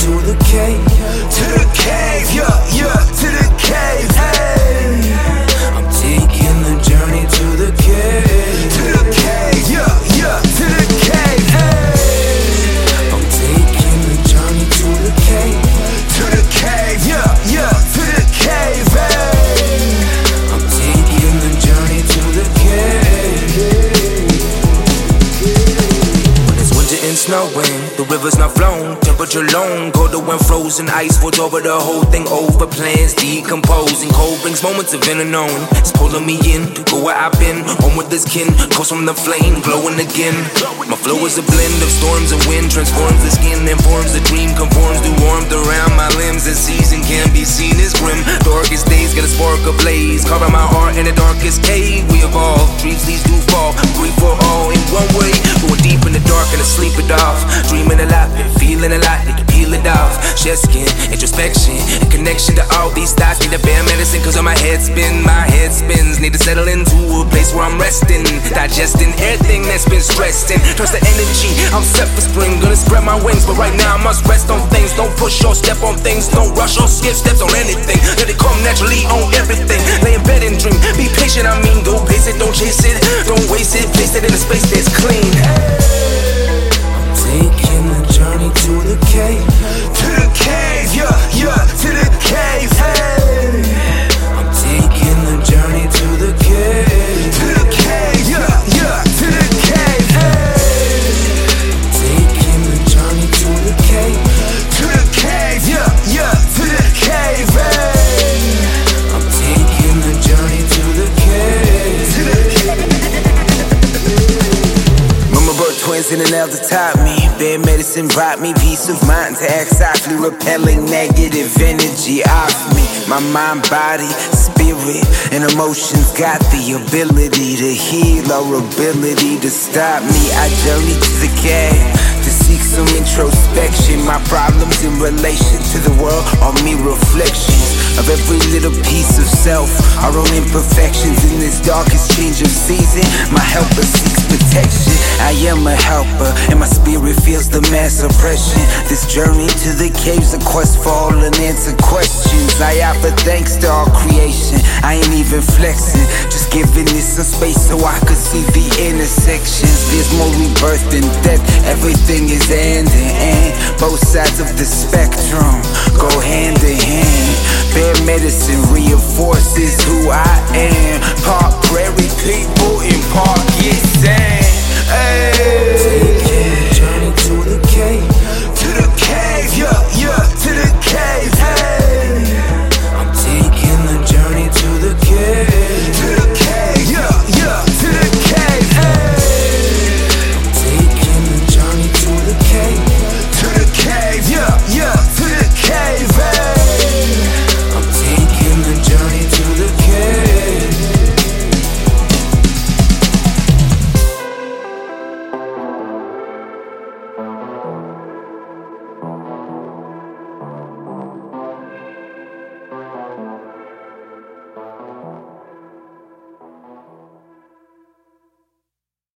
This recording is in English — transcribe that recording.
to the cave. To the cave, yeah, and snowing, the river's not flown, temperature low, colder when frozen, ice falls over the whole thing, over plans decomposing. Cold brings moments of inner knowing. It's pulling me in go where I've been, home with this kin, comes from the flame, glowing again. My flow is a blend of storms and wind, transforms the skin, informs the dream, conforms to warmth around my limbs. The season can be seen as grim. Darkest days get a spark blaze carving my heart in the darkest cave. We evolve, dreams these do fall, grief for all in one way. Going deep in the dark and to and connection to all these thoughts. Need a bear medicine, cause on my head spin, my head spins. Need to settle into a place where I'm resting, digesting everything that's been stressed. And trust the energy, I'm set for spring, gonna spread my wings. But right now I must rest on things. Don't push or step on things, don't rush or skip steps on anything. Let it come naturally on everything. Lay in bed and dream, be patient, I mean, go pace it, don't chase it, don't waste it, place it in a space that's clean. Bird twins and an elder taught me. Bad medicine brought me peace of mind to act softly, repelling negative energy off me. My mind, body, spirit, and emotions got the ability to heal or ability to stop me. I journey to the cave some introspection. My problems in relation to the world are me reflections of every little piece of self. Our own imperfections in this darkest change of season. My helper seeks protection. I am a helper, and my spirit feels the mass oppression. This journey to the caves, a quest for all unanswered questions. I offer thanks to all creation. I ain't even flexing, just giving it some space so I could see the intersections. There's more rebirth than death. Everything is hand in. Both sides of the spectrum go hand in hand. Bad medicine reinforces who I am. Part prairie people in part yes and.